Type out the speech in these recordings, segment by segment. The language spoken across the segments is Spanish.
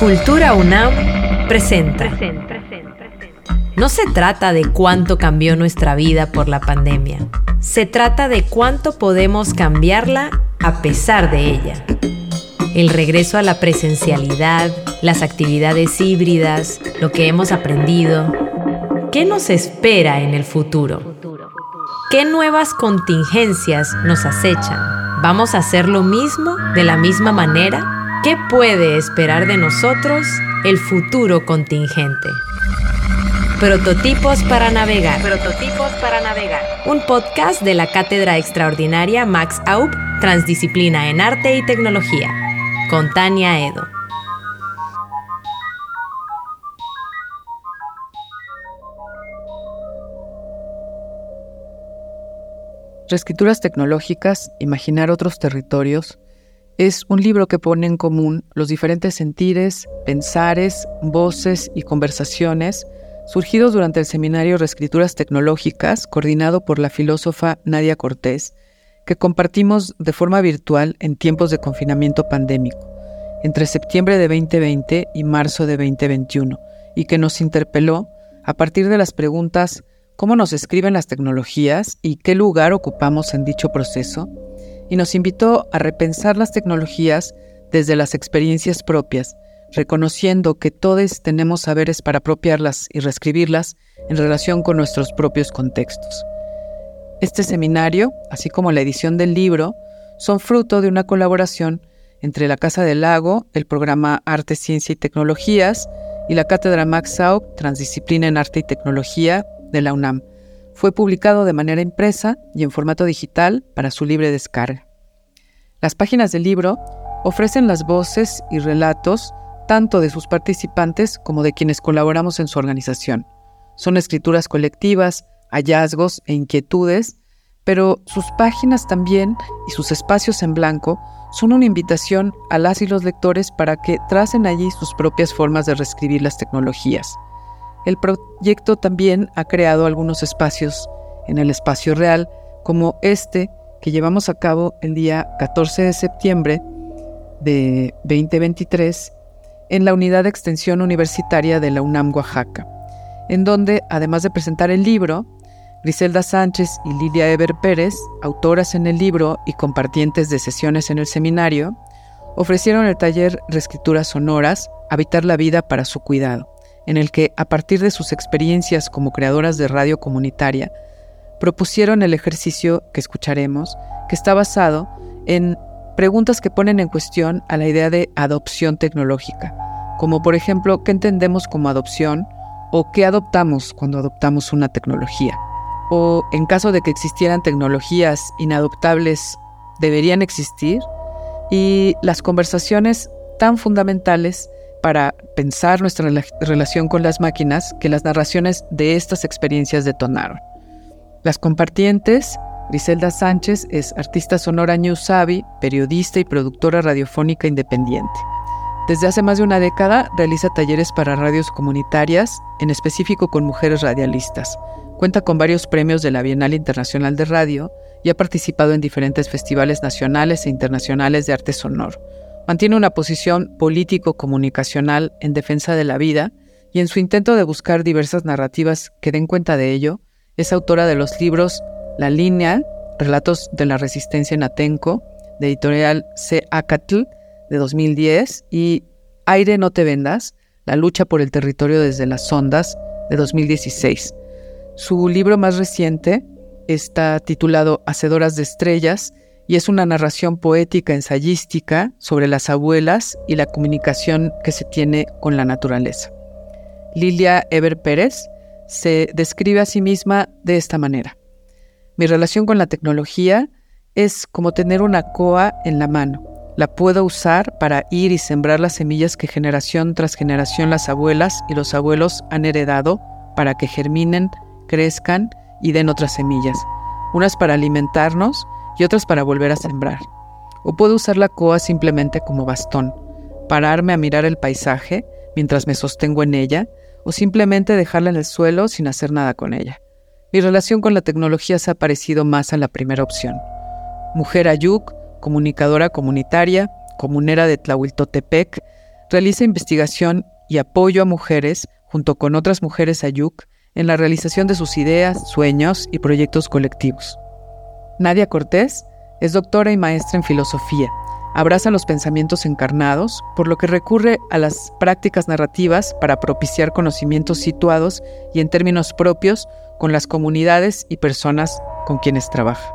Cultura UNAM presenta. No se trata de cuánto cambió nuestra vida por la pandemia. Se trata de cuánto podemos cambiarla a pesar de ella. El regreso a la presencialidad, las actividades híbridas, lo que hemos aprendido. ¿Qué nos espera en el futuro? ¿Qué nuevas contingencias nos acechan? ¿Vamos a hacer lo mismo de la misma manera? ¿Qué puede esperar de nosotros el futuro contingente? Prototipos para navegar. Prototipos para navegar. Un podcast de la Cátedra Extraordinaria Max Aub, Transdisciplina en Arte y Tecnología, con Tania Edo. Reescrituras tecnológicas, imaginar otros territorios, es un libro que pone en común los diferentes sentires, pensares, voces y conversaciones surgidos durante el seminario Reescrituras Tecnológicas, coordinado por la filósofa Nadia Cortés, que compartimos de forma virtual en tiempos de confinamiento pandémico, entre septiembre de 2020 y marzo de 2021, y que nos interpeló a partir de las preguntas ¿cómo nos escriben las tecnologías y qué lugar ocupamos en dicho proceso? Y nos invitó a repensar las tecnologías desde las experiencias propias, reconociendo que todos tenemos saberes para apropiarlas y reescribirlas en relación con nuestros propios contextos. Este seminario, así como la edición del libro, son fruto de una colaboración entre la Casa del Lago, el programa Arte, Ciencia y Tecnologías y la Cátedra Max Aub, Transdisciplina en Arte y Tecnología de la UNAM, fue publicado de manera impresa y en formato digital para su libre descarga. Las páginas del libro ofrecen las voces y relatos tanto de sus participantes como de quienes colaboramos en su organización. Son escrituras colectivas, hallazgos e inquietudes, pero sus páginas también y sus espacios en blanco son una invitación a las y los lectores para que tracen allí sus propias formas de reescribir las tecnologías. El proyecto también ha creado algunos espacios en el espacio real, como este que llevamos a cabo el día 14 de septiembre de 2023 en la Unidad de Extensión Universitaria de la UNAM Oaxaca, en donde, además de presentar el libro, Griselda Sánchez y Lidia Eber Pérez, autoras en el libro y compartientes de sesiones en el seminario, ofrecieron el taller Reescrituras Sonoras, Habitar la Vida para su Cuidado en el que, a partir de sus experiencias como creadoras de radio comunitaria, propusieron el ejercicio que escucharemos, que está basado en preguntas que ponen en cuestión a la idea de adopción tecnológica, como por ejemplo, ¿qué entendemos como adopción? o qué adoptamos cuando adoptamos una tecnología. O en caso de que existieran tecnologías inadoptables, ¿deberían existir? Y las conversaciones tan fundamentales para pensar nuestra relación con las máquinas que las narraciones de estas experiencias detonaron. Las compartientes, Griselda Sánchez es artista sonora New Savvy, periodista y productora radiofónica independiente. Desde hace más de una década realiza talleres para radios comunitarias, en específico con mujeres radialistas. Cuenta con varios premios de la Bienal Internacional de Radio y ha participado en diferentes festivales nacionales e internacionales de arte sonoro. Mantiene una posición político-comunicacional en defensa de la vida y en su intento de buscar diversas narrativas que den cuenta de ello, es autora de los libros La Línea, Relatos de la Resistencia en Atenco, de editorial C. Acatl, de 2010, y Aire no te vendas, La lucha por el territorio desde las ondas, de 2016. Su libro más reciente está titulado Hacedoras de Estrellas y es una narración poética ensayística sobre las abuelas y la comunicación que se tiene con la naturaleza. Lilia Eber Pérez se describe a sí misma de esta manera. Mi relación con la tecnología es como tener una coa en la mano. La puedo usar para ir y sembrar las semillas que generación tras generación las abuelas y los abuelos han heredado para que germinen, crezcan y den otras semillas. Unas para alimentarnos y otras para volver a sembrar. O puedo usar la coa simplemente como bastón, pararme a mirar el paisaje mientras me sostengo en ella, o simplemente dejarla en el suelo sin hacer nada con ella. Mi relación con la tecnología se ha parecido más a la primera opción. Mujer Ayuk, comunicadora comunitaria, comunera de Tlahuiltotepec, realiza investigación y apoyo a mujeres, junto con otras mujeres Ayuk, en la realización de sus ideas, sueños y proyectos colectivos. Nadia Cortés es doctora y maestra en filosofía. Abraza los pensamientos encarnados, por lo que recurre a las prácticas narrativas para propiciar conocimientos situados y en términos propios con las comunidades y personas con quienes trabaja.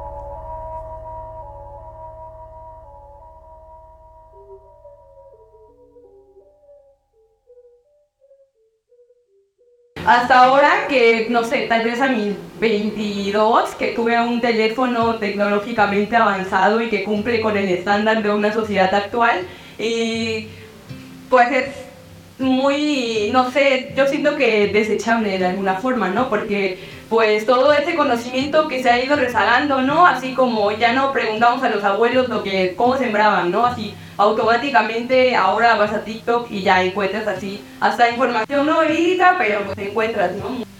Hasta ahora que, no sé, tal vez a mis 22, que tuve un teléfono tecnológicamente avanzado y que cumple con el estándar de una sociedad actual, y pues es muy, no sé, yo siento que desechable de alguna forma, ¿no? Porque pues todo ese conocimiento que se ha ido rezagando, ¿no? Así como ya no preguntamos a los abuelos lo que, cómo sembraban, ¿no? Así automáticamente ahora vas a TikTok y ya encuentras así hasta información no verídica, pero pues encuentras, ¿no?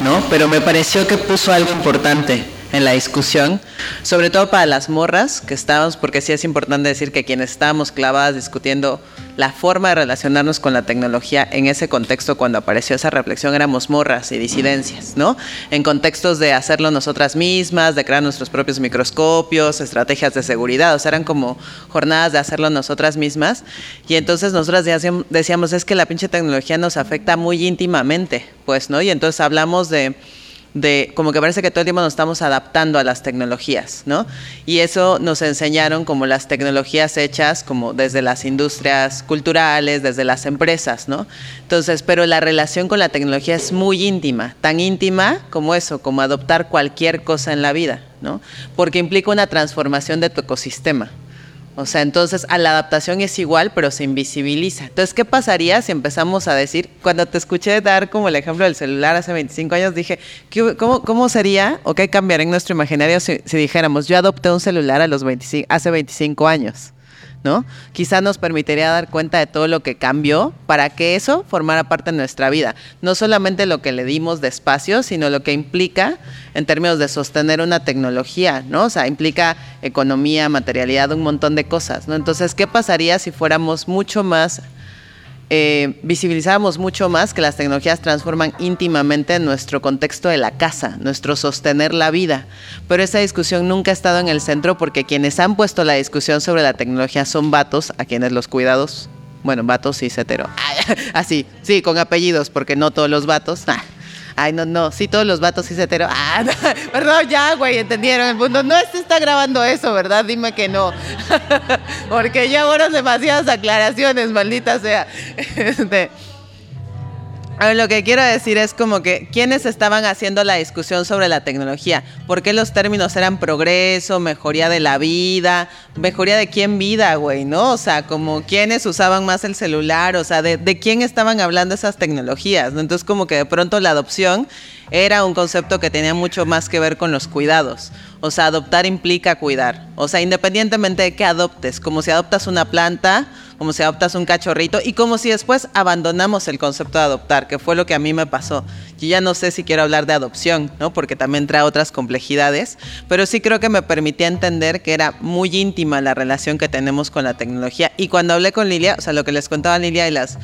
No, pero me pareció que puso algo importante en la discusión, sobre todo para las morras que estábamos, porque sí es importante decir que quienes estábamos clavadas discutiendo la forma de relacionarnos con la tecnología en ese contexto cuando apareció esa reflexión éramos morras y disidencias, ¿no? En contextos de hacerlo nosotras mismas, de crear nuestros propios microscopios, estrategias de seguridad, o sea, eran como jornadas de hacerlo nosotras mismas y entonces nosotras decíamos es que la pinche tecnología nos afecta muy íntimamente, pues, ¿no? Y entonces hablamos de de como que parece que todo el tiempo nos estamos adaptando a las tecnologías, ¿no? Y eso nos enseñaron como las tecnologías hechas como desde las industrias culturales, desde las empresas, ¿no? Entonces, pero la relación con la tecnología es muy íntima, tan íntima como eso, como adoptar cualquier cosa en la vida, ¿no? Porque implica una transformación de tu ecosistema. O sea, entonces a la adaptación es igual, pero se invisibiliza. Entonces, ¿qué pasaría si empezamos a decir, cuando te escuché dar como el ejemplo del celular hace 25 años, dije, ¿cómo, cómo sería o qué cambiaría en nuestro imaginario si, si dijéramos, yo adopté un celular a los 25, hace 25 años? ¿No? Quizá nos permitiría dar cuenta de todo lo que cambió para que eso formara parte de nuestra vida. No solamente lo que le dimos de espacio, sino lo que implica en términos de sostener una tecnología, ¿no? O sea, implica economía, materialidad, un montón de cosas, ¿no? Entonces, ¿qué pasaría si fuéramos mucho más eh, visibilizamos mucho más que las tecnologías transforman íntimamente nuestro contexto de la casa, nuestro sostener la vida. Pero esa discusión nunca ha estado en el centro porque quienes han puesto la discusión sobre la tecnología son vatos, a quienes los cuidados, bueno, vatos y cetero. Así, sí, con apellidos, porque no todos los vatos. Ay, no, no, sí, todos los vatos sí se hetero. Ah, perdón, ya, güey, entendieron el punto. No se está grabando eso, ¿verdad? Dime que no. Porque ya fueron demasiadas aclaraciones, maldita sea. Este, lo que quiero decir es como que quiénes estaban haciendo la discusión sobre la tecnología, por qué los términos eran progreso, mejoría de la vida, mejoría de quién vida, güey, ¿no? O sea, como quiénes usaban más el celular, o sea, de, de quién estaban hablando esas tecnologías, ¿no? Entonces como que de pronto la adopción era un concepto que tenía mucho más que ver con los cuidados. O sea, adoptar implica cuidar. O sea, independientemente de que adoptes, como si adoptas una planta, como si adoptas un cachorrito y como si después abandonamos el concepto de adoptar, que fue lo que a mí me pasó. Yo ya no sé si quiero hablar de adopción, ¿no? Porque también trae otras complejidades, pero sí creo que me permitía entender que era muy íntima la relación que tenemos con la tecnología. Y cuando hablé con Lilia, o sea, lo que les contaba Lilia y las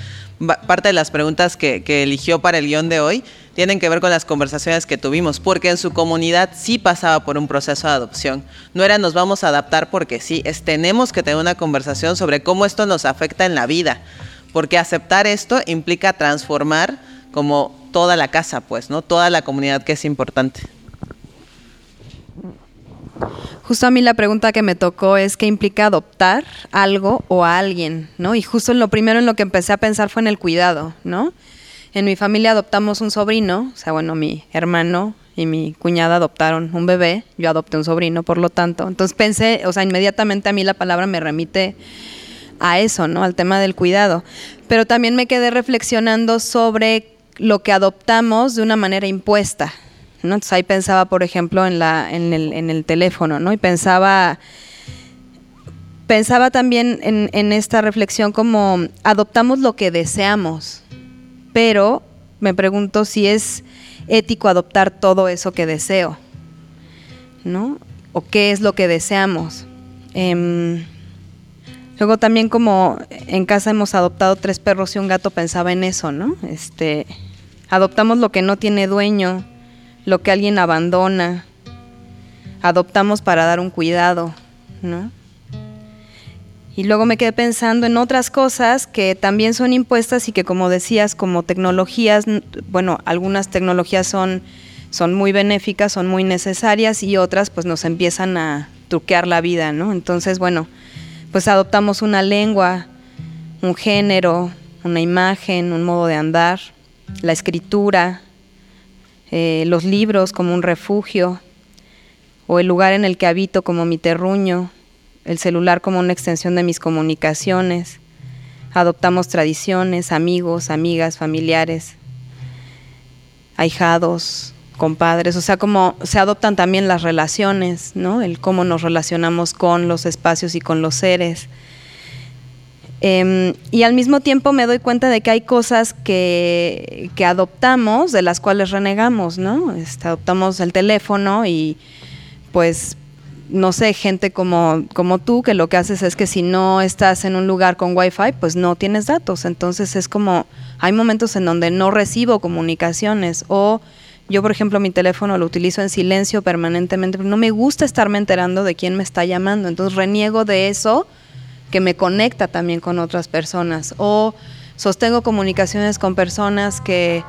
parte de las preguntas que, eligió para el guion de hoy, tienen que ver con las conversaciones que tuvimos, porque en su comunidad sí pasaba por un proceso de adopción. No era nos vamos a adaptar porque sí, es tenemos que tener una conversación sobre cómo esto nos afecta en la vida, porque aceptar esto implica transformar como toda la casa, pues, ¿no? Toda la comunidad que es importante. Justo a mí la pregunta que me tocó es qué implica adoptar algo o a alguien, ¿no? Y justo lo primero en lo que empecé a pensar fue en el cuidado, ¿no? En mi familia adoptamos un sobrino, o sea, bueno, mi hermano y mi cuñada adoptaron un bebé, yo adopté un sobrino, por lo tanto. Entonces pensé, o sea, inmediatamente a mí la palabra me remite a eso, ¿no? Al tema del cuidado. Pero también me quedé reflexionando sobre lo que adoptamos de una manera impuesta, Entonces ahí pensaba, por ejemplo, en, el, teléfono, ¿no? Y pensaba pensaba también en, en, esta reflexión como adoptamos lo que deseamos, pero me pregunto si es ético adoptar todo eso que deseo, ¿no? O qué es lo que deseamos. Em, Luego también como en casa hemos adoptado tres perros y un gato, pensaba en eso, ¿no? Este, adoptamos lo que no tiene dueño, lo que alguien abandona, adoptamos para dar un cuidado, ¿no? Y luego me quedé pensando en otras cosas que también son impuestas y que como decías, como tecnologías, bueno, algunas tecnologías son, son muy benéficas, son muy necesarias y otras pues nos empiezan a truquear la vida, ¿no? Entonces, bueno, pues adoptamos una lengua, un género, una imagen, un modo de andar, la escritura, eh, los libros como un refugio, o el lugar en el que habito como mi terruño, el celular como una extensión de mis comunicaciones. Adoptamos tradiciones, amigos, amigas, familiares, ahijados, compadres, o sea, como se adoptan también las relaciones, ¿no? El cómo nos relacionamos con los espacios y con los seres. Em, y al mismo tiempo me doy cuenta de que hay cosas que, que adoptamos, de las cuales renegamos, ¿no? Este, adoptamos el teléfono y pues no sé, gente como, como tú, que lo que haces es que si no estás en un lugar con wifi, pues no tienes datos. Entonces es como, hay momentos en donde no recibo comunicaciones o yo, por ejemplo, mi teléfono lo utilizo en silencio permanentemente, no me gusta estarme enterando de quién me está llamando. Entonces reniego de eso que me conecta también con otras personas. O sostengo comunicaciones con personas que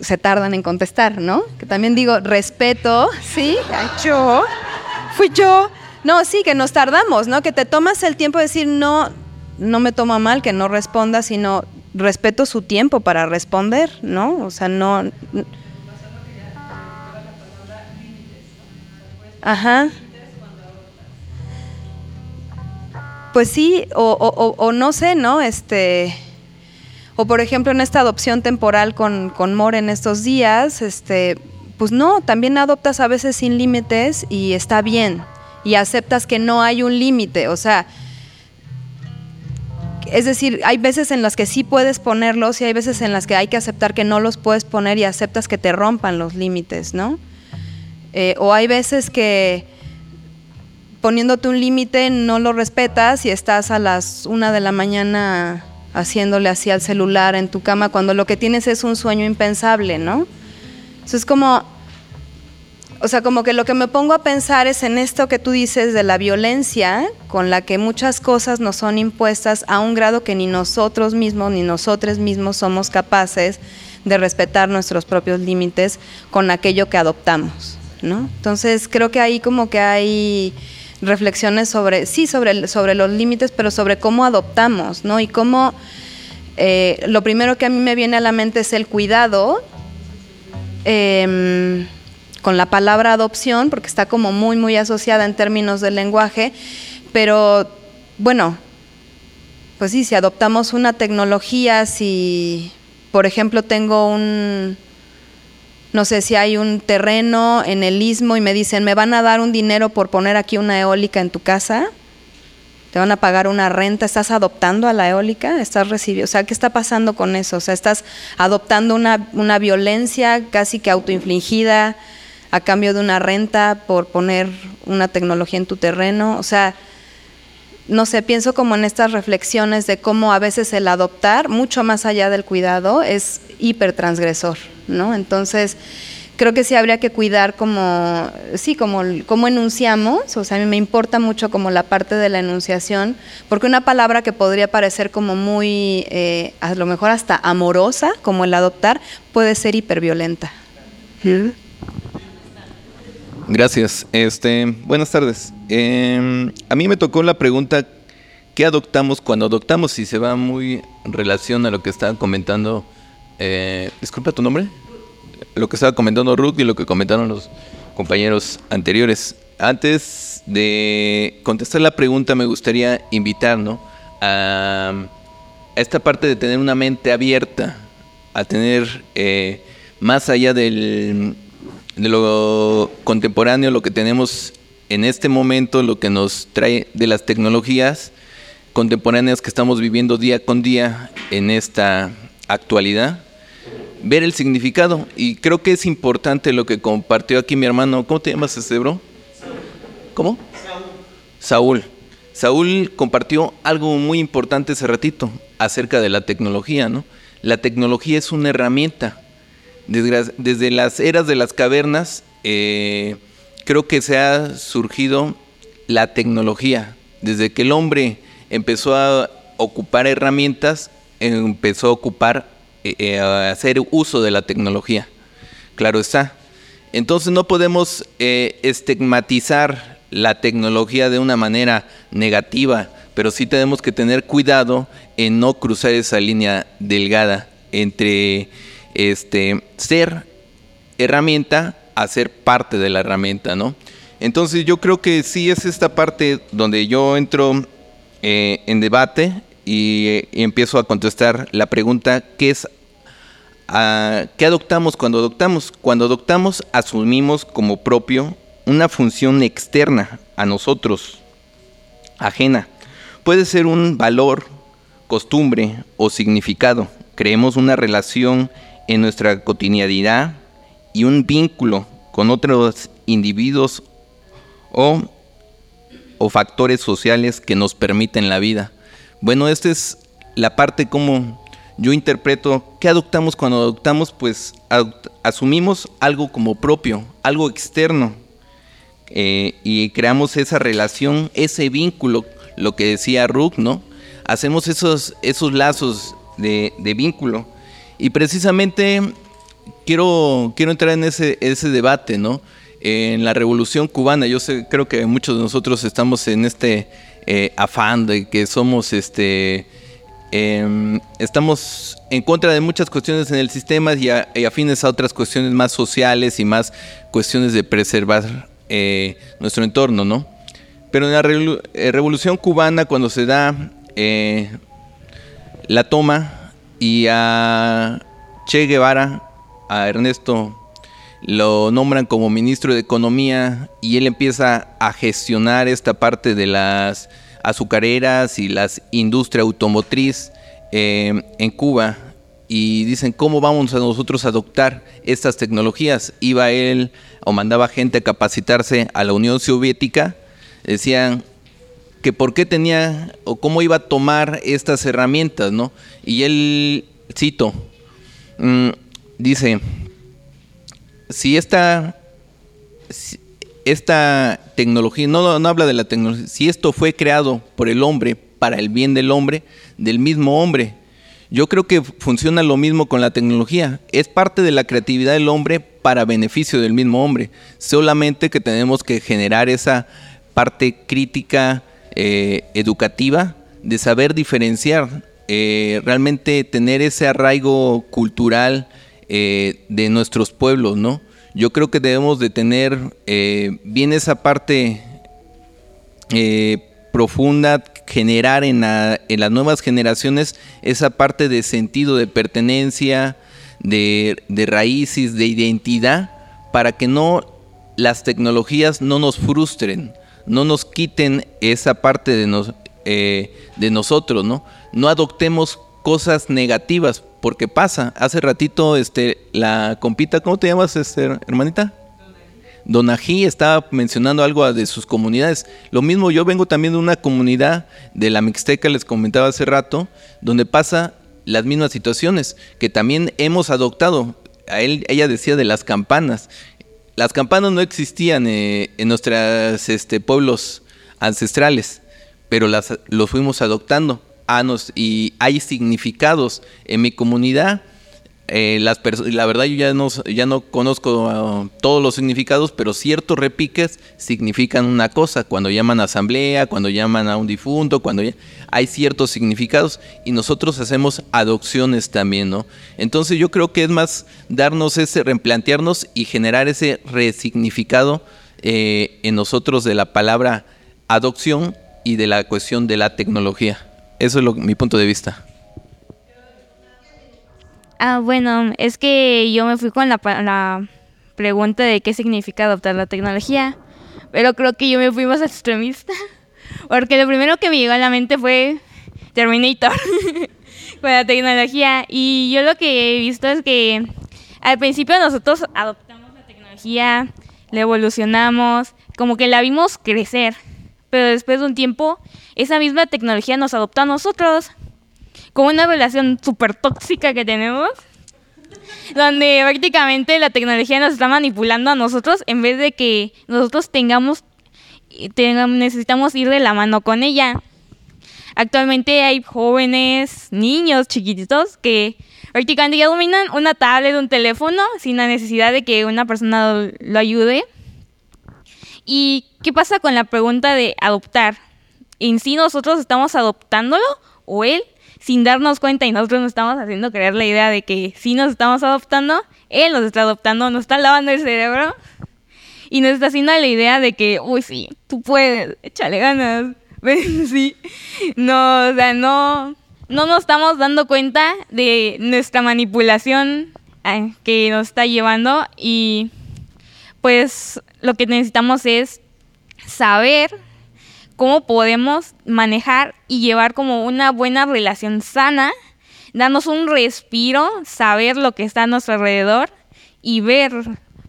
se tardan en contestar, ¿no? Que también digo, respeto, ¿sí? Yo, fui yo. No, sí, que nos tardamos, ¿no? Que te tomas el tiempo de decir, no, no me toma mal que no responda, sino respeto su tiempo para responder, ¿no? O sea, no... Ajá. Pues sí, o, no sé, ¿no? Este, o por ejemplo en esta adopción temporal con, con More en estos días, este, pues no, también adoptas a veces sin límites y está bien, y aceptas que no hay un límite, o sea, es decir, hay veces en las que sí puedes ponerlos y hay veces en las que hay que aceptar que no los puedes poner y aceptas que te rompan los límites, ¿no? Eh, o hay veces que poniéndote un límite no lo respetas y estás a las una de la mañana haciéndole así al celular en tu cama cuando lo que tienes es un sueño impensable, ¿no? Eso es como o sea, como que lo que me pongo a pensar es en esto que tú dices de la violencia con la que muchas cosas nos son impuestas a un grado que ni nosotros mismos ni nosotros mismos somos capaces de respetar nuestros propios límites con aquello que adoptamos, ¿no? Entonces creo que ahí como que hay reflexiones sobre, sí, sobre, sobre los límites, pero sobre cómo adoptamos, ¿no? Y cómo eh, lo primero que a mí me viene a la mente es el cuidado. Em, con la palabra adopción, porque está como muy, muy asociada en términos del lenguaje, pero bueno, pues sí, si adoptamos una tecnología, si, por ejemplo, tengo un, no sé si hay un terreno en el istmo y me dicen, me van a dar un dinero por poner aquí una eólica en tu casa, te van a pagar una renta, estás adoptando a la eólica, estás recibiendo, o sea, ¿qué está pasando con eso? O sea, estás adoptando una, una violencia casi que autoinfligida a cambio de una renta por poner una tecnología en tu terreno. O sea, no sé, pienso como en estas reflexiones de cómo a veces el adoptar, mucho más allá del cuidado, es hipertransgresor, ¿no? Entonces, creo que sí habría que cuidar como, sí, como, como enunciamos, o sea, a mí me importa mucho como la parte de la enunciación, porque una palabra que podría parecer como muy, eh, a lo mejor hasta amorosa, como el adoptar, puede ser hiperviolenta. Gracias. Este, buenas tardes. Em, a mí me tocó la pregunta ¿qué adoptamos cuando adoptamos? Y se va muy en relación a lo que estaba comentando. Eh, disculpa tu nombre. Lo que estaba comentando Ruth y lo que comentaron los compañeros anteriores. Antes de contestar la pregunta, me gustaría invitar a, esta parte de tener una mente abierta, a tener eh, más allá del de lo contemporáneo, lo que tenemos en este momento, lo que nos trae de las tecnologías contemporáneas que estamos viviendo día con día en esta actualidad, ver el significado. Y creo que es importante lo que compartió aquí mi hermano. ¿Cómo te llamas, este bro? ¿Cómo? Saúl. Saúl compartió algo muy importante hace ratito acerca de la tecnología, ¿no? La tecnología es una herramienta. Desde, las eras de las cavernas, eh, creo que se ha surgido la tecnología. Desde que el hombre empezó a ocupar herramientas, empezó a ocupar, eh, eh, a hacer uso de la tecnología. Claro está. Entonces no podemos estigmatizar la tecnología de una manera negativa, pero sí tenemos que tener cuidado en no cruzar esa línea delgada entre este ser herramienta a parte de la herramienta, ¿no? Entonces yo creo que sí es esta parte donde yo entro eh, en debate y, empiezo a contestar la pregunta ¿qué es ¿qué adoptamos cuando adoptamos? Cuando adoptamos asumimos como propio una función externa a nosotros, ajena. Puede ser un valor, costumbre o significado. Creemos una relación en nuestra cotidianidad y un vínculo con otros individuos o, o factores sociales que nos permiten la vida. Bueno, esta es la parte como yo interpreto qué adoptamos cuando adoptamos, pues asumimos algo como propio, algo externo, eh, y creamos esa relación, ese vínculo, lo que decía Rook, ¿no? Hacemos esos, esos lazos de, vínculo. Y precisamente quiero, quiero entrar en ese, ese debate, ¿no? En la revolución cubana, yo sé, creo que muchos de nosotros estamos en este eh, afán de que somos este. Em, estamos en contra de muchas cuestiones en el sistema y, y, afines a otras cuestiones más sociales y más cuestiones de preservar eh, nuestro entorno, ¿no? Pero en la eh, revolución cubana, cuando se da la toma y a Che Guevara, a Ernesto, lo nombran como ministro de Economía y él empieza a gestionar esta parte de las azucareras y las industria automotriz en Cuba y dicen cómo vamos a nosotros a adoptar estas tecnologías. Iba él o mandaba gente a capacitarse a la Unión Soviética, decían que por qué tenía o cómo iba a tomar estas herramientas, ¿no? Y él, cito, mm, dice, si esta, esta tecnología, no, no habla de la tecnología, si esto fue creado por el hombre para el bien del hombre, del mismo hombre, yo creo que funciona lo mismo con la tecnología. Es parte de la creatividad del hombre para beneficio del mismo hombre. Solamente que tenemos que generar esa parte crítica, eh, educativa, de saber diferenciar, eh, realmente tener ese arraigo cultural eh, de nuestros pueblos, ¿no? Yo creo que debemos de tener bien esa parte profunda, generar en, las nuevas generaciones esa parte de sentido de pertenencia, de, raíces, de identidad, para que no las tecnologías no nos frustren, no nos quiten esa parte de, eh, de nosotros, ¿no? No adoptemos cosas negativas, porque pasa. Hace ratito, este, la compita, ¿cómo te llamas, este, hermanita? Donají estaba mencionando algo de sus comunidades. Lo mismo, yo vengo también de una comunidad de la Mixteca, les comentaba hace rato, donde pasa las mismas situaciones, que también hemos adoptado. A él, ella decía de las campanas. Las campanas no existían eh, en nuestros este, pueblos ancestrales, pero las los fuimos adoptando. Ah, y hay significados en mi comunidad eh, las la verdad yo ya no, ya no conozco uh, todos los significados, pero ciertos repiques significan una cosa. Cuando llaman a asamblea, cuando llaman a un difunto, cuando hay ciertos significados y nosotros hacemos adopciones también, ¿no? Entonces yo creo que es más darnos ese, replantearnos y generar ese resignificado eh, en nosotros de la palabra adopción y de la cuestión de la tecnología. Eso es mi punto de vista. Ah, bueno, es que yo me fui con la, la pregunta de qué significa adoptar la tecnología, pero creo que yo me fui más extremista, porque lo primero que me llegó a la mente fue Terminator con la tecnología, y yo lo que he visto es que al principio nosotros adoptamos la tecnología, la evolucionamos, como que la vimos crecer, pero después de un tiempo, esa misma tecnología nos adoptó a nosotros. Como una relación súper tóxica que tenemos, donde prácticamente la tecnología nos está manipulando a nosotros en vez de que nosotros tengamos, necesitamos ir de la mano con ella. Actualmente hay jóvenes, niños chiquititos que prácticamente ya dominan una tablet, un teléfono, sin la necesidad de que una persona lo ayude. ¿Y qué pasa con la pregunta de adoptar? ¿En sí nosotros estamos adoptándolo o él sin darnos cuenta y nosotros nos estamos haciendo creer la idea de que sí nos estamos adoptando, él nos está adoptando, nos está lavando el cerebro y nos está haciendo la idea de que, uy, sí, tú puedes, échale ganas, sí, no, o sea, no, no nos estamos dando cuenta de nuestra manipulación eh, que nos está llevando y pues lo que necesitamos es saber cómo podemos manejar y llevar como una buena relación sana, darnos un respiro, saber lo que está a nuestro alrededor y ver,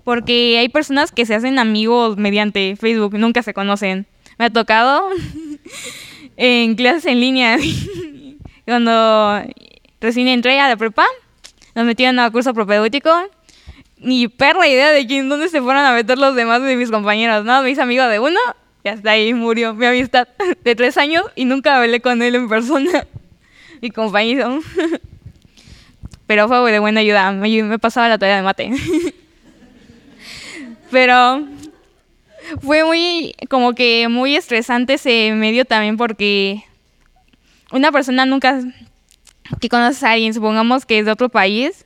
porque hay personas que se hacen amigos mediante Facebook, nunca se conocen. Me ha tocado en clases en línea, cuando recién entré a la prepa, nos metieron a curso propedéutico. Ni perra idea de quién, dónde se fueron a meter los demás de mis compañeros, ¿no? Me hice amigo de uno y hasta ahí murió mi amistad de tres años y nunca hablé con él en persona. Mi compañero. Pero fue de buena ayuda, me, me pasaba la tarea de mate. Pero fue muy, como que muy estresante ese medio también porque una persona nunca que conoces a alguien, supongamos que es de otro país,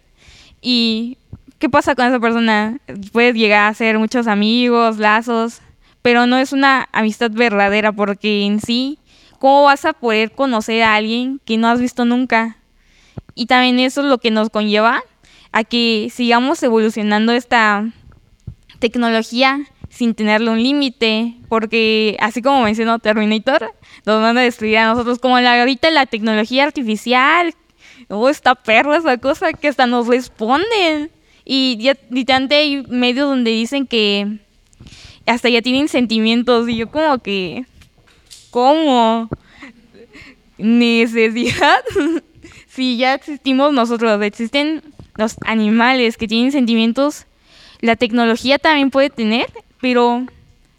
y ¿qué pasa con esa persona? Puedes llegar a ser muchos amigos, lazos, pero no es una amistad verdadera porque en sí, ¿cómo vas a poder conocer a alguien que no has visto nunca? Y también eso es lo que nos conlleva a que sigamos evolucionando esta tecnología sin tenerle un límite, porque así como mencionó Terminator, nos van a destruir a nosotros, como la, ahorita la tecnología artificial, oh, está perra esa cosa que hasta nos responden. Y ya literalmente hay medios donde dicen que hasta ya tienen sentimientos y yo como que, ¿cómo? ¿Necesidad? si ya existimos nosotros, existen los animales que tienen sentimientos, la tecnología también puede tener pero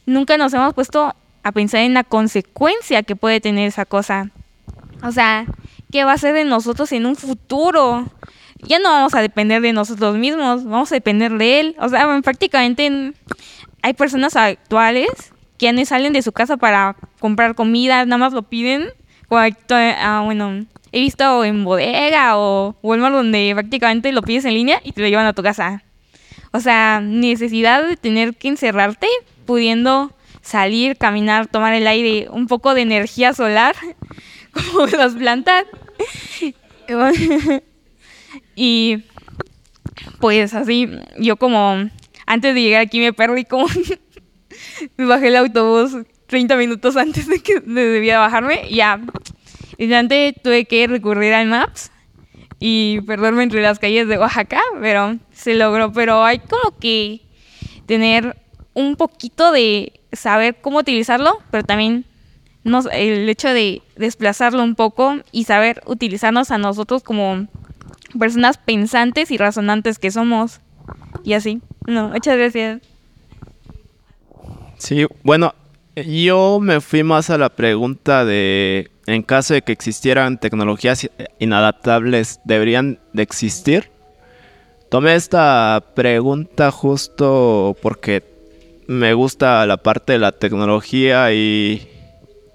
nunca nos hemos puesto a pensar en la consecuencia que puede tener esa cosa. O sea, ¿qué va a ser de nosotros en un futuro? Ya no vamos a depender de nosotros mismos, vamos a depender de él. O sea, prácticamente hay personas actuales que ya no salen de su casa para comprar comida, nada más lo piden. Ah, bueno, he visto en bodega o Walmart donde prácticamente lo pides en línea y te lo llevan a tu casa. O sea, necesidad de tener que encerrarte, pudiendo salir, caminar, tomar el aire, un poco de energía solar, como las plantas. y pues así, yo como antes de llegar aquí me perdí como bajé el autobús 30 minutos antes de que debía bajarme, ya. Y antes tuve que recurrir al Maps y perderme entre las calles de Oaxaca, pero se logró. Pero hay como que tener un poquito de saber cómo utilizarlo, pero también el hecho de desplazarlo un poco y saber utilizarnos a nosotros como personas pensantes y razonantes que somos. Y así. No, muchas gracias. Sí, bueno, yo me fui más a la pregunta de en caso de que existieran tecnologías inadaptables, ¿deberían de existir? Tomé esta pregunta justo porque me gusta la parte de la tecnología y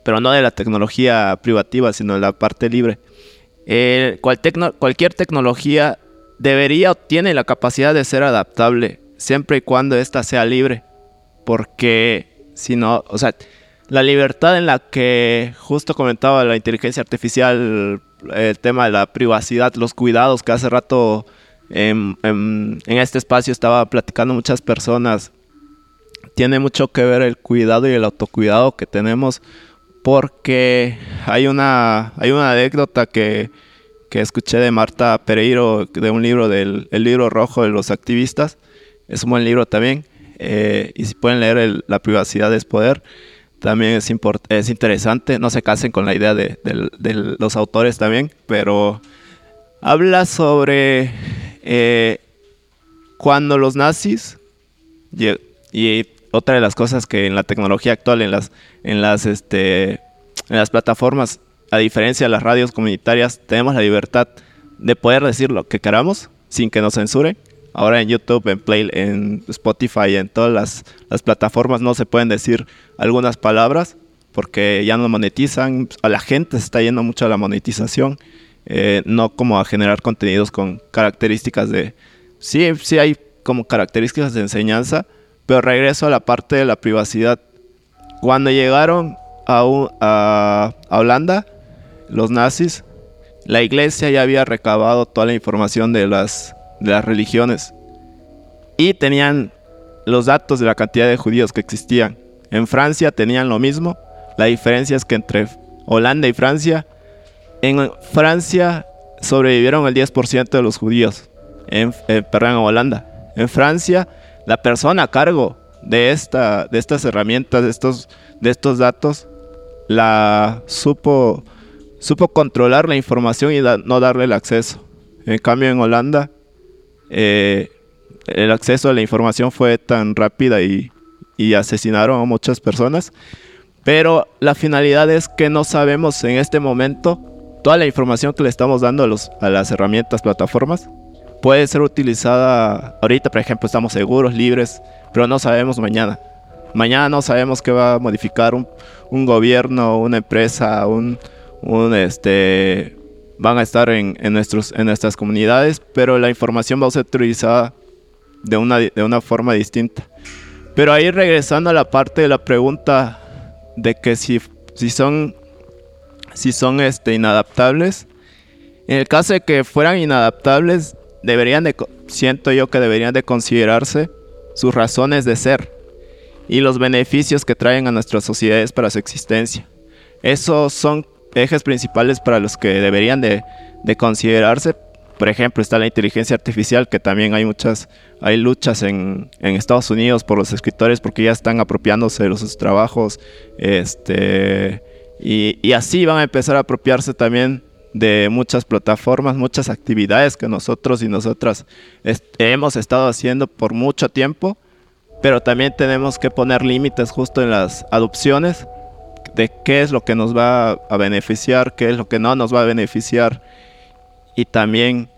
pero no de la tecnología privativa, sino de la parte libre. Eh, cualquier tecnología debería o tiene la capacidad de ser adaptable siempre y cuando ésta sea libre, porque si no, o sea, la libertad en la que justo comentaba la inteligencia artificial, el tema de la privacidad, los cuidados que hace rato en, este espacio estaba platicando muchas personas. Tiene mucho que ver el cuidado y el autocuidado que tenemos porque hay una, hay una anécdota que, que escuché de Marta Pereiro de un libro del el libro rojo de los activistas. Es un buen libro también. Eh, y si pueden leer La privacidad es poder también es, es interesante. No se casen con la idea de, los autores también, pero habla sobre eh, cuando los nazis y, otra de las cosas que en la tecnología actual, en las, en las, este, en las plataformas, a diferencia de las radios comunitarias, tenemos la libertad de poder decir lo que queramos sin que nos censuren. Ahora en YouTube, en Play, en Spotify, en todas las, plataformas no se pueden decir algunas palabras porque ya no monetizan. A la gente se está yendo mucho a la monetización, eh, no como a generar contenidos con características de... Sí, sí hay como características de enseñanza, pero regreso a la parte de la privacidad. Cuando llegaron a, a, a Holanda, los nazis, la iglesia ya había recabado toda la información de las, de las religiones y tenían los datos de la cantidad de judíos que existían. En Francia tenían lo mismo. La diferencia es que entre Holanda y Francia, en Francia sobrevivieron el 10% de los judíos. En, eh, perdón, en Holanda. En Francia, la persona a cargo de, esta, de estas herramientas, de estos, de estos datos, la supo supo controlar la información y no darle el acceso. En cambio, en Holanda, eh, el acceso a la información fue tan rápida y, asesinaron a muchas personas. Pero la finalidad es que no sabemos en este momento toda la información que le estamos dando a, los, a las herramientas, plataformas, puede ser utilizada ahorita, por ejemplo, estamos seguros, libres, pero no sabemos mañana. Mañana no sabemos qué va a modificar un, un gobierno, una empresa, un, un, este, van a estar en, nuestros, en nuestras comunidades, pero la información va a ser utilizada de una, de una forma distinta. Pero ahí regresando a la parte de la pregunta de que si, si son, si son este, inadaptables, en el caso de que fueran inadaptables, deberían de, siento yo que deberían de considerarse sus razones de ser y los beneficios que traen a nuestras sociedades para su existencia. Esos son ejes principales para los que deberían de, considerarse. Por ejemplo, está la inteligencia artificial, que también hay muchas, hay luchas en, Estados Unidos por los escritores porque ya están apropiándose de sus trabajos. Este, y, así van a empezar a apropiarse también de muchas plataformas, muchas actividades que nosotros y nosotras hemos estado haciendo por mucho tiempo, pero también tenemos que poner límites justo en las adopciones de qué es lo que nos va a beneficiar, qué es lo que no nos va a beneficiar y también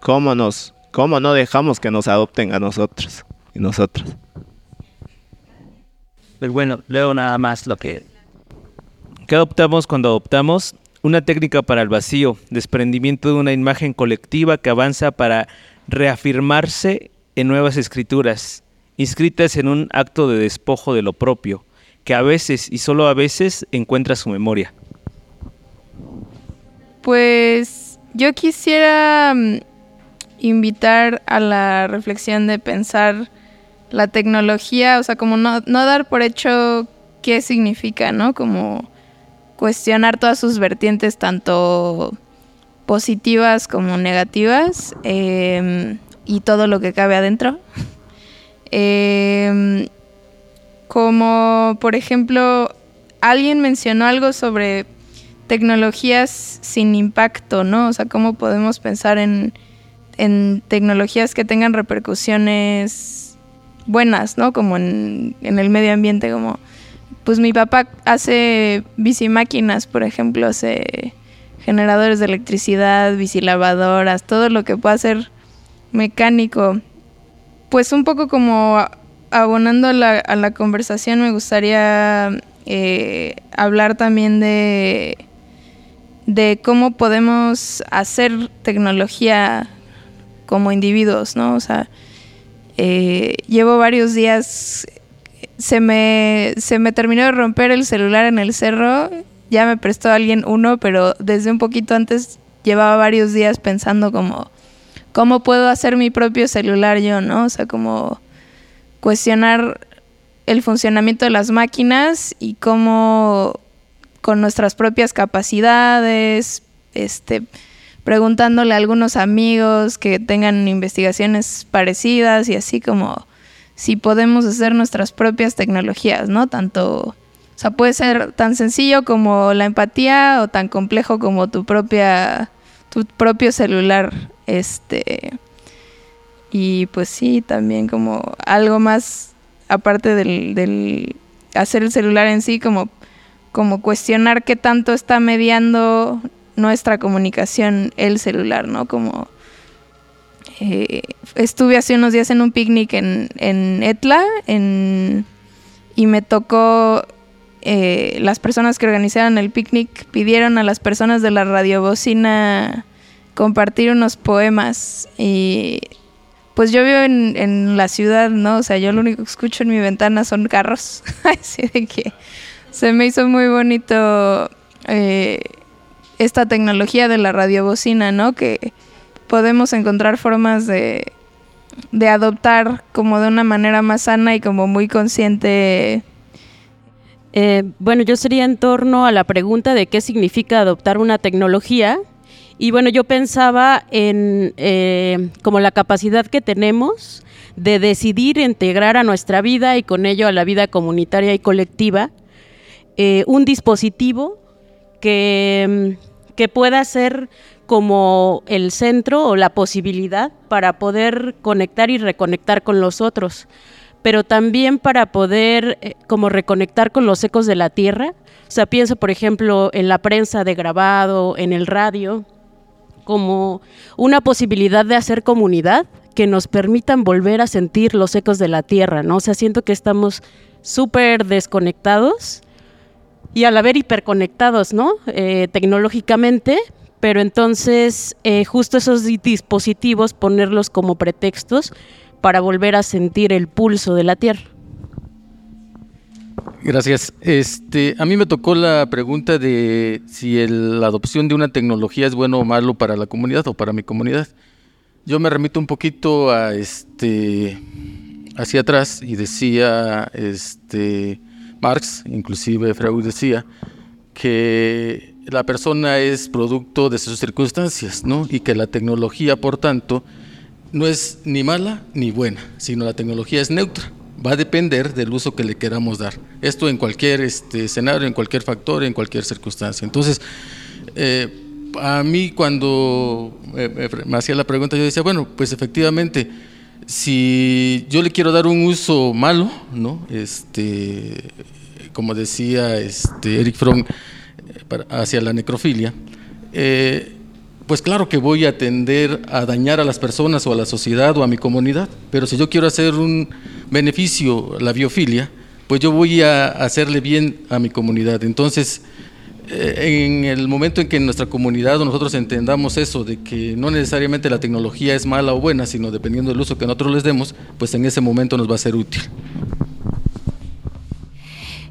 cómo nos cómo no dejamos que nos adopten a nosotros y nosotras. Pues bueno, luego nada más lo que ¿Qué adoptamos cuando adoptamos? Una técnica para el vacío, desprendimiento de una imagen colectiva que avanza para reafirmarse en nuevas escrituras, inscritas en un acto de despojo de lo propio, que a veces y solo a veces encuentra su memoria? Pues yo quisiera mm, invitar a la reflexión de pensar la tecnología, o sea, como no, dar por hecho qué significa, ¿no? Como cuestionar todas sus vertientes, tanto positivas como negativas, em, y todo lo que cabe adentro. eh, como por ejemplo, alguien mencionó algo sobre tecnologías sin impacto, ¿no? O sea, cómo podemos pensar en, tecnologías que tengan repercusiones buenas, ¿no? Como en, en, el medio ambiente, como pues mi papá hace bicimáquinas, por ejemplo, hace generadores de electricidad, bicilavadoras, todo lo que pueda ser mecánico. Pues un poco como abonando a la, conversación, me gustaría eh, hablar también de, de cómo podemos hacer tecnología como individuos, ¿no? O sea, eh, llevo varios días, se me, se me terminó de romper el celular en el cerro, ya me prestó alguien uno, pero desde un poquito antes llevaba varios días pensando como, ¿cómo puedo hacer mi propio celular yo, no? O sea, como cuestionar el funcionamiento de las máquinas y cómo con nuestras propias capacidades, este, preguntándole a algunos amigos que tengan investigaciones parecidas y así como si podemos hacer nuestras propias tecnologías, ¿no? Tanto O sea, puede ser tan sencillo como la empatía o tan complejo como tu propia tu propio celular, este y pues sí, también como algo más aparte del, del hacer el celular en sí, como, como cuestionar qué tanto está mediando nuestra comunicación el celular, ¿no? Como eh, estuve hace unos días en un picnic en, en Etla en, y me tocó eh, las personas que organizaron el picnic pidieron a las personas de la radiobocina compartir unos poemas y pues yo vivo en, en, la ciudad, ¿no? O sea, yo lo único que escucho en mi ventana son carros. Así de que se me hizo muy bonito eh, esta tecnología de la radiobocina, ¿no? Que podemos encontrar formas de, de adoptar como de una manera más sana y como muy consciente. Eh, bueno, yo sería en torno a la pregunta de qué significa adoptar una tecnología y bueno, yo pensaba en eh, como la capacidad que tenemos de decidir integrar a nuestra vida y con ello a la vida comunitaria y colectiva eh, un dispositivo que, que pueda ser como el centro o la posibilidad para poder conectar y reconectar con los otros, pero también para poder eh, como reconectar con los ecos de la tierra. O sea, pienso, por ejemplo, en la prensa de grabado, en el radio, como una posibilidad de hacer comunidad que nos permitan volver a sentir los ecos de la tierra, ¿no? O sea, siento que estamos súper desconectados y a la vez hiperconectados, ¿no? Eh, tecnológicamente, pero entonces eh, justo esos dispositivos ponerlos como pretextos para volver a sentir el pulso de la tierra. Gracias. Este, a mí me tocó la pregunta de si la adopción de una tecnología es bueno o malo para la comunidad o para mi comunidad. Yo me remito un poquito a este hacia atrás y decía este Marx, inclusive Freud decía que la persona es producto de sus circunstancias, ¿no? Y que la tecnología, por tanto, no es ni mala ni buena, sino la tecnología es neutra va a depender del uso que le queramos dar. Esto en cualquier este, escenario, en cualquier factor, en cualquier circunstancia. Entonces, eh, a mí cuando me, hacía la pregunta, yo decía, bueno, pues efectivamente, si yo le quiero dar un uso malo, ¿no? Este, como decía este, Eric Fromm, hacia la necrofilia, eh, pues claro que voy a tender a dañar a las personas o a la sociedad o a mi comunidad, pero si yo quiero hacer un beneficio a la biofilia, pues yo voy a hacerle bien a mi comunidad. Entonces, eh, en el momento en que en nuestra comunidad nosotros entendamos eso, de que no necesariamente la tecnología es mala o buena, sino dependiendo del uso que nosotros les demos, pues en ese momento nos va a ser útil.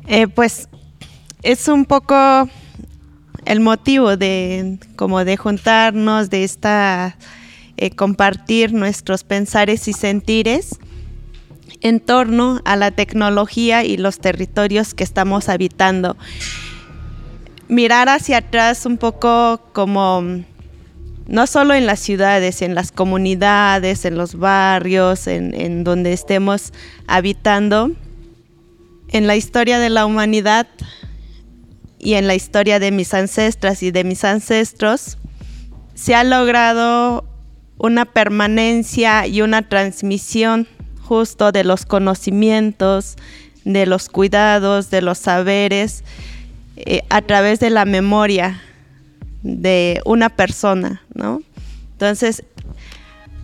Eh, pues es un poco el motivo de como de juntarnos, de esta eh, compartir nuestros pensares y sentires en torno a la tecnología y los territorios que estamos habitando. Mirar hacia atrás un poco como no solo en las ciudades, en las comunidades, en los barrios, en, en donde estemos habitando, en la historia de la humanidad y en la historia de mis ancestras y de mis ancestros, se ha logrado una permanencia y una transmisión justo de los conocimientos, de los cuidados, de los saberes, eh, a través de la memoria de una persona, ¿no? Entonces,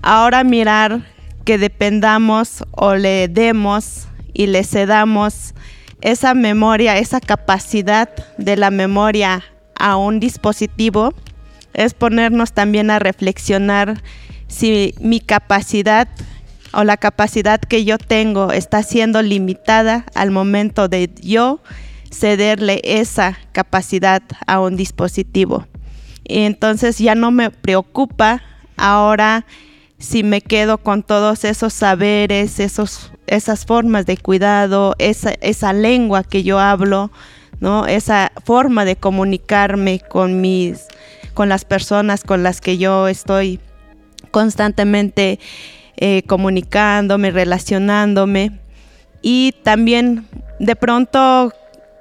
ahora mirar que dependamos o le demos y le cedamos esa memoria, esa capacidad de la memoria a un dispositivo, es ponernos también a reflexionar si mi capacidad o la capacidad que yo tengo está siendo limitada al momento de yo cederle esa capacidad a un dispositivo. Y entonces ya no me preocupa ahora si me quedo con todos esos saberes, esos, esas formas de cuidado, esa, esa lengua que yo hablo, ¿no? esa forma de comunicarme con, mis, con las personas con las que yo estoy constantemente eh, comunicándome, relacionándome y también de pronto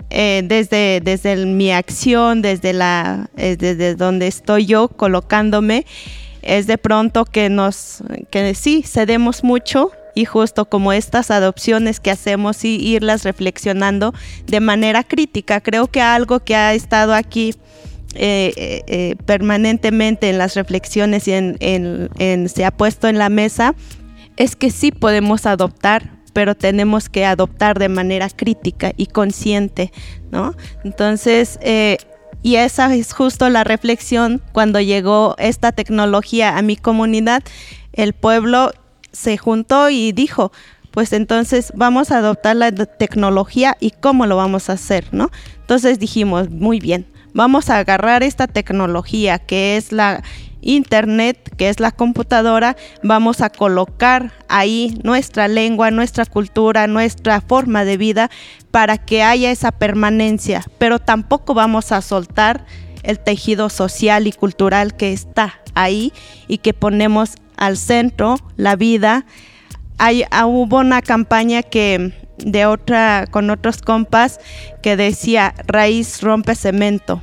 eh, desde, desde mi acción, desde, la, eh, desde donde estoy yo colocándome, es de pronto que nos, que sí, cedemos mucho y justo como estas adopciones que hacemos y irlas reflexionando de manera crítica. Creo que algo que ha estado aquí eh, permanentemente en las reflexiones y en, se ha puesto en la mesa es que sí podemos adoptar pero tenemos que adoptar de manera crítica y consciente, ¿no? Entonces, eh, y esa es justo la reflexión cuando llegó esta tecnología a mi comunidad, el pueblo se juntó y dijo, pues entonces vamos a adoptar la tecnología y cómo lo vamos a hacer, ¿no? Entonces dijimos, muy bien, vamos a agarrar esta tecnología que es la Internet, que es la computadora, vamos a colocar ahí nuestra lengua, nuestra cultura, nuestra forma de vida para que haya esa permanencia, pero tampoco vamos a soltar el tejido social y cultural que está ahí y que ponemos al centro la vida. Hay, ah, hubo una campaña que de otra con otros compas que decía raíz rompe cemento,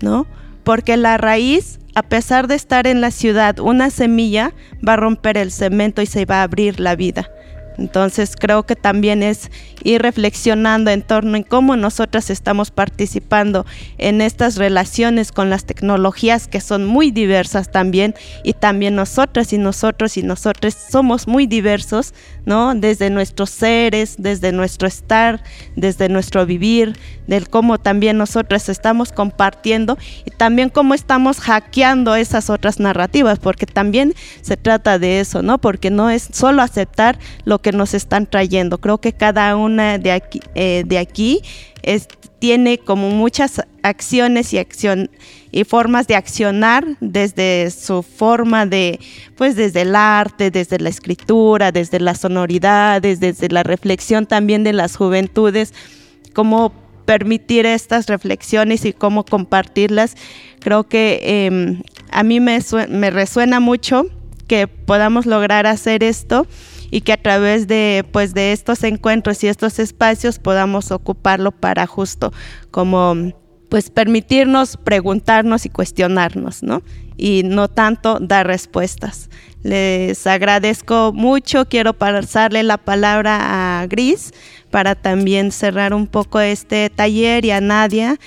¿no? Porque la raíz a pesar de estar en la ciudad, una semilla va a romper el cemento y se va a abrir la vida. Entonces creo que también es ir reflexionando en torno en cómo nosotras estamos participando en estas relaciones con las tecnologías que son muy diversas también y también nosotras y nosotros y nosotros somos muy diversos, ¿no? Desde nuestros seres, desde nuestro estar, desde nuestro vivir, del cómo también nosotras estamos compartiendo y también cómo estamos hackeando esas otras narrativas, porque también se trata de eso, ¿no? Porque no es solo aceptar lo que nos están trayendo. Creo que cada una de aquí, eh, de aquí tiene como muchas acciones y y formas de accionar desde su forma de pues desde el arte, desde la escritura, desde las sonoridades, desde la reflexión también de las juventudes, cómo permitir estas reflexiones y cómo compartirlas. Creo que em, a mí me, me resuena mucho que podamos lograr hacer esto y que a través de pues de estos encuentros y estos espacios podamos ocuparlo para justo como pues permitirnos preguntarnos y cuestionarnos, ¿no? Y no tanto dar respuestas. Les agradezco mucho, quiero pasarle la palabra a Gris para también cerrar un poco este taller y a Nadia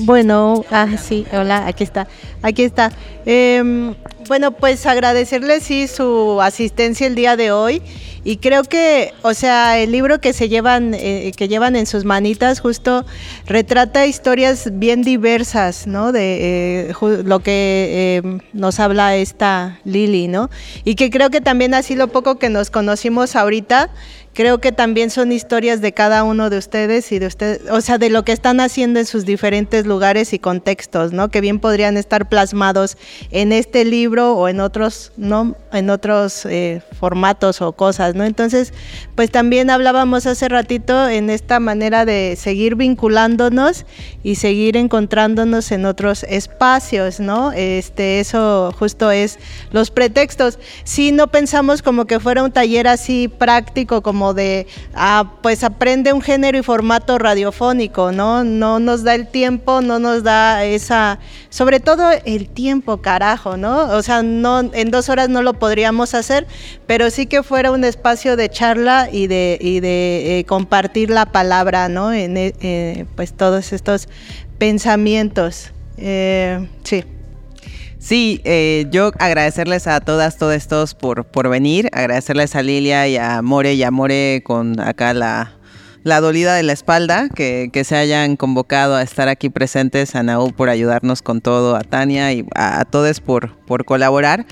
bueno, ah, sí, hola, aquí está, aquí está. Em, bueno, pues agradecerle sí su asistencia el día de hoy y creo que, o sea, el libro que se llevan, eh, que llevan en sus manitas justo retrata historias bien diversas, ¿no? De eh, lo que em, nos habla esta Lili, ¿no? Y que creo que también así lo poco que nos conocimos ahorita creo que también son historias de cada uno de ustedes y de ustedes, o sea, de lo que están haciendo en sus diferentes lugares y contextos, ¿no? Que bien podrían estar plasmados en este libro o en otros, ¿no? En otros eh, formatos o cosas, ¿no? Entonces, pues también hablábamos hace ratito en esta manera de seguir vinculándonos y seguir encontrándonos en otros espacios, ¿no? Este, eso justo es los pretextos. Si no pensamos como que fuera un taller así práctico, como de, ah, pues aprende un género y formato radiofónico, ¿no? No nos da el tiempo, no nos da esa, sobre todo el tiempo, carajo, ¿no? O sea, no, en dos horas no lo podríamos hacer, pero sí que fuera un espacio de charla y de, y de eh, compartir la palabra, ¿no? En eh, pues todos estos pensamientos. Eh, sí. Sí, eh, yo agradecerles a todas, todos estos por, por venir, agradecerles a Lilia y a More y a More con acá la, la dolida de la espalda, que, que, se hayan convocado a estar aquí presentes, a Naú por ayudarnos con todo, a Tania y a, todos por, por colaborar.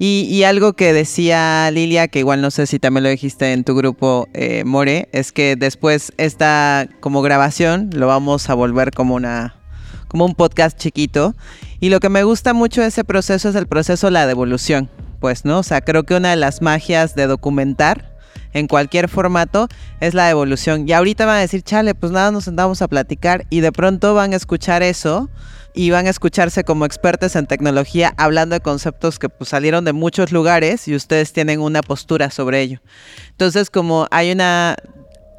Y, y, algo que decía Lilia, que igual no sé si también lo dijiste en tu grupo, eh, More, es que después esta como grabación lo vamos a volver como una como un podcast chiquito y lo que me gusta mucho de ese proceso es el proceso de la devolución, pues, ¿no? O sea, creo que una de las magias de documentar en cualquier formato es la devolución. Y ahorita van a decir, chale, pues nada, nos sentamos a platicar y de pronto van a escuchar eso y van a escucharse como expertos en tecnología hablando de conceptos que pues, salieron de muchos lugares y ustedes tienen una postura sobre ello. Entonces, como hay una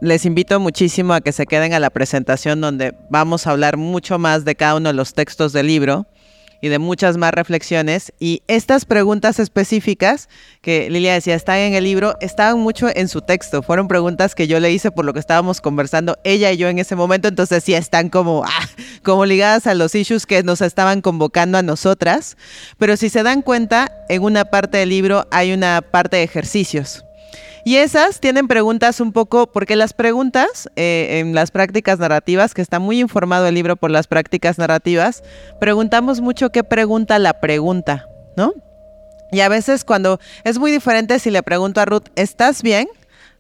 les invito muchísimo a que se queden a la presentación donde vamos a hablar mucho más de cada uno de los textos del libro y de muchas más reflexiones. Y estas preguntas específicas que Lilia decía están en el libro, estaban mucho en su texto. Fueron preguntas que yo le hice por lo que estábamos conversando ella y yo en ese momento. Entonces sí están como, ah, como ligadas a los issues que nos estaban convocando a nosotras. Pero si se dan cuenta, en una parte del libro hay una parte de ejercicios. Y esas tienen preguntas un poco, porque las preguntas eh, en las prácticas narrativas, que está muy informado el libro por las prácticas narrativas, preguntamos mucho qué pregunta la pregunta, ¿no? Y a veces cuando es muy diferente si le pregunto a Ruth, ¿estás bien?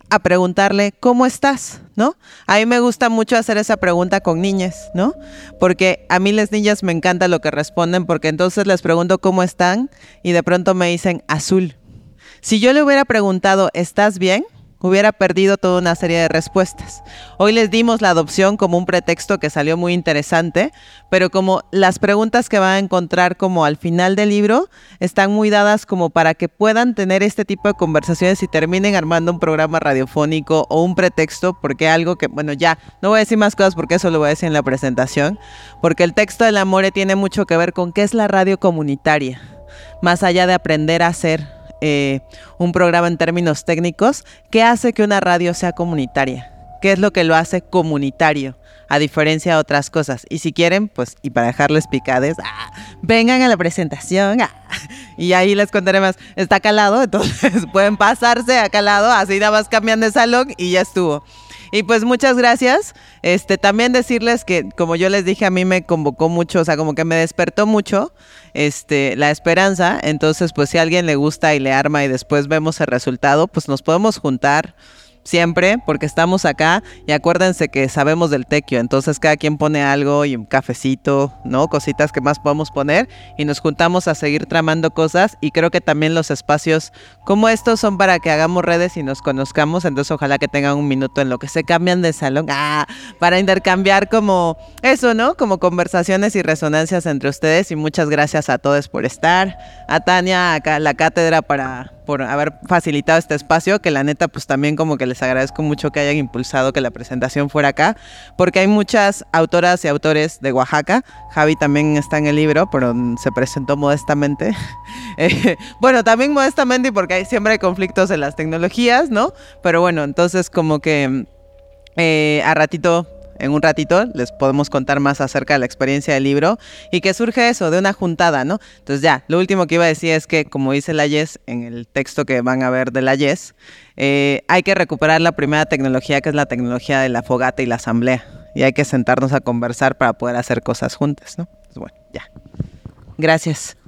a preguntarle, ¿cómo estás? ¿No? A mí me gusta mucho hacer esa pregunta con niñas, ¿no? Porque a mí las niñas me encanta lo que responden, porque entonces les pregunto cómo están y de pronto me dicen azul. Si yo le hubiera preguntado, ¿estás bien? hubiera perdido toda una serie de respuestas. Hoy les dimos la adopción como un pretexto que salió muy interesante, pero como las preguntas que van a encontrar como al final del libro están muy dadas como para que puedan tener este tipo de conversaciones y terminen armando un programa radiofónico o un pretexto, porque algo que, bueno, ya, no voy a decir más cosas porque eso lo voy a decir en la presentación, porque el texto del amor tiene mucho que ver con qué es la radio comunitaria, más allá de aprender a hacer eh, un programa en términos técnicos, ¿qué hace que una radio sea comunitaria? ¿Qué es lo que lo hace comunitario? A diferencia de otras cosas. Y si quieren, pues, y para dejarles picades, ah, vengan a la presentación. Ah, y ahí les contaré más. Está calado, entonces pueden pasarse a calado, así nada más cambian de salón y ya estuvo. Y pues muchas gracias. Este, también decirles que, como yo les dije, a mí me convocó mucho, o sea, como que me despertó mucho este, la esperanza. Entonces, pues si a alguien le gusta y le arma y después vemos el resultado, pues nos podemos juntar siempre, porque estamos acá y acuérdense que sabemos del tequio, entonces cada quien pone algo y un cafecito, ¿no? Cositas que más podemos poner y nos juntamos a seguir tramando cosas y creo que también los espacios como estos son para que hagamos redes y nos conozcamos, entonces ojalá que tengan un minuto en lo que se cambian de salón, ah, para intercambiar como eso, ¿no? Como conversaciones y resonancias entre ustedes y muchas gracias a todos por estar, a Tania acá la cátedra para por haber facilitado este espacio, que la neta pues también como que les agradezco mucho que hayan impulsado que la presentación fuera acá, porque hay muchas autoras y autores de Oaxaca, Javi también está en el libro, pero se presentó modestamente. Eh, bueno, también modestamente porque hay, siempre hay conflictos en las tecnologías, ¿no? Pero bueno, entonces como que eh, a ratito en un ratito les podemos contar más acerca de la experiencia del libro y que surge eso, de una juntada, ¿no? Entonces ya, lo último que iba a decir es que, como dice la Yes en el texto que van a ver de la Yes, eh, hay que recuperar la primera tecnología que es la tecnología de la fogata y la asamblea. Y hay que sentarnos a conversar para poder hacer cosas juntas, ¿no? Pues bueno, ya. Gracias.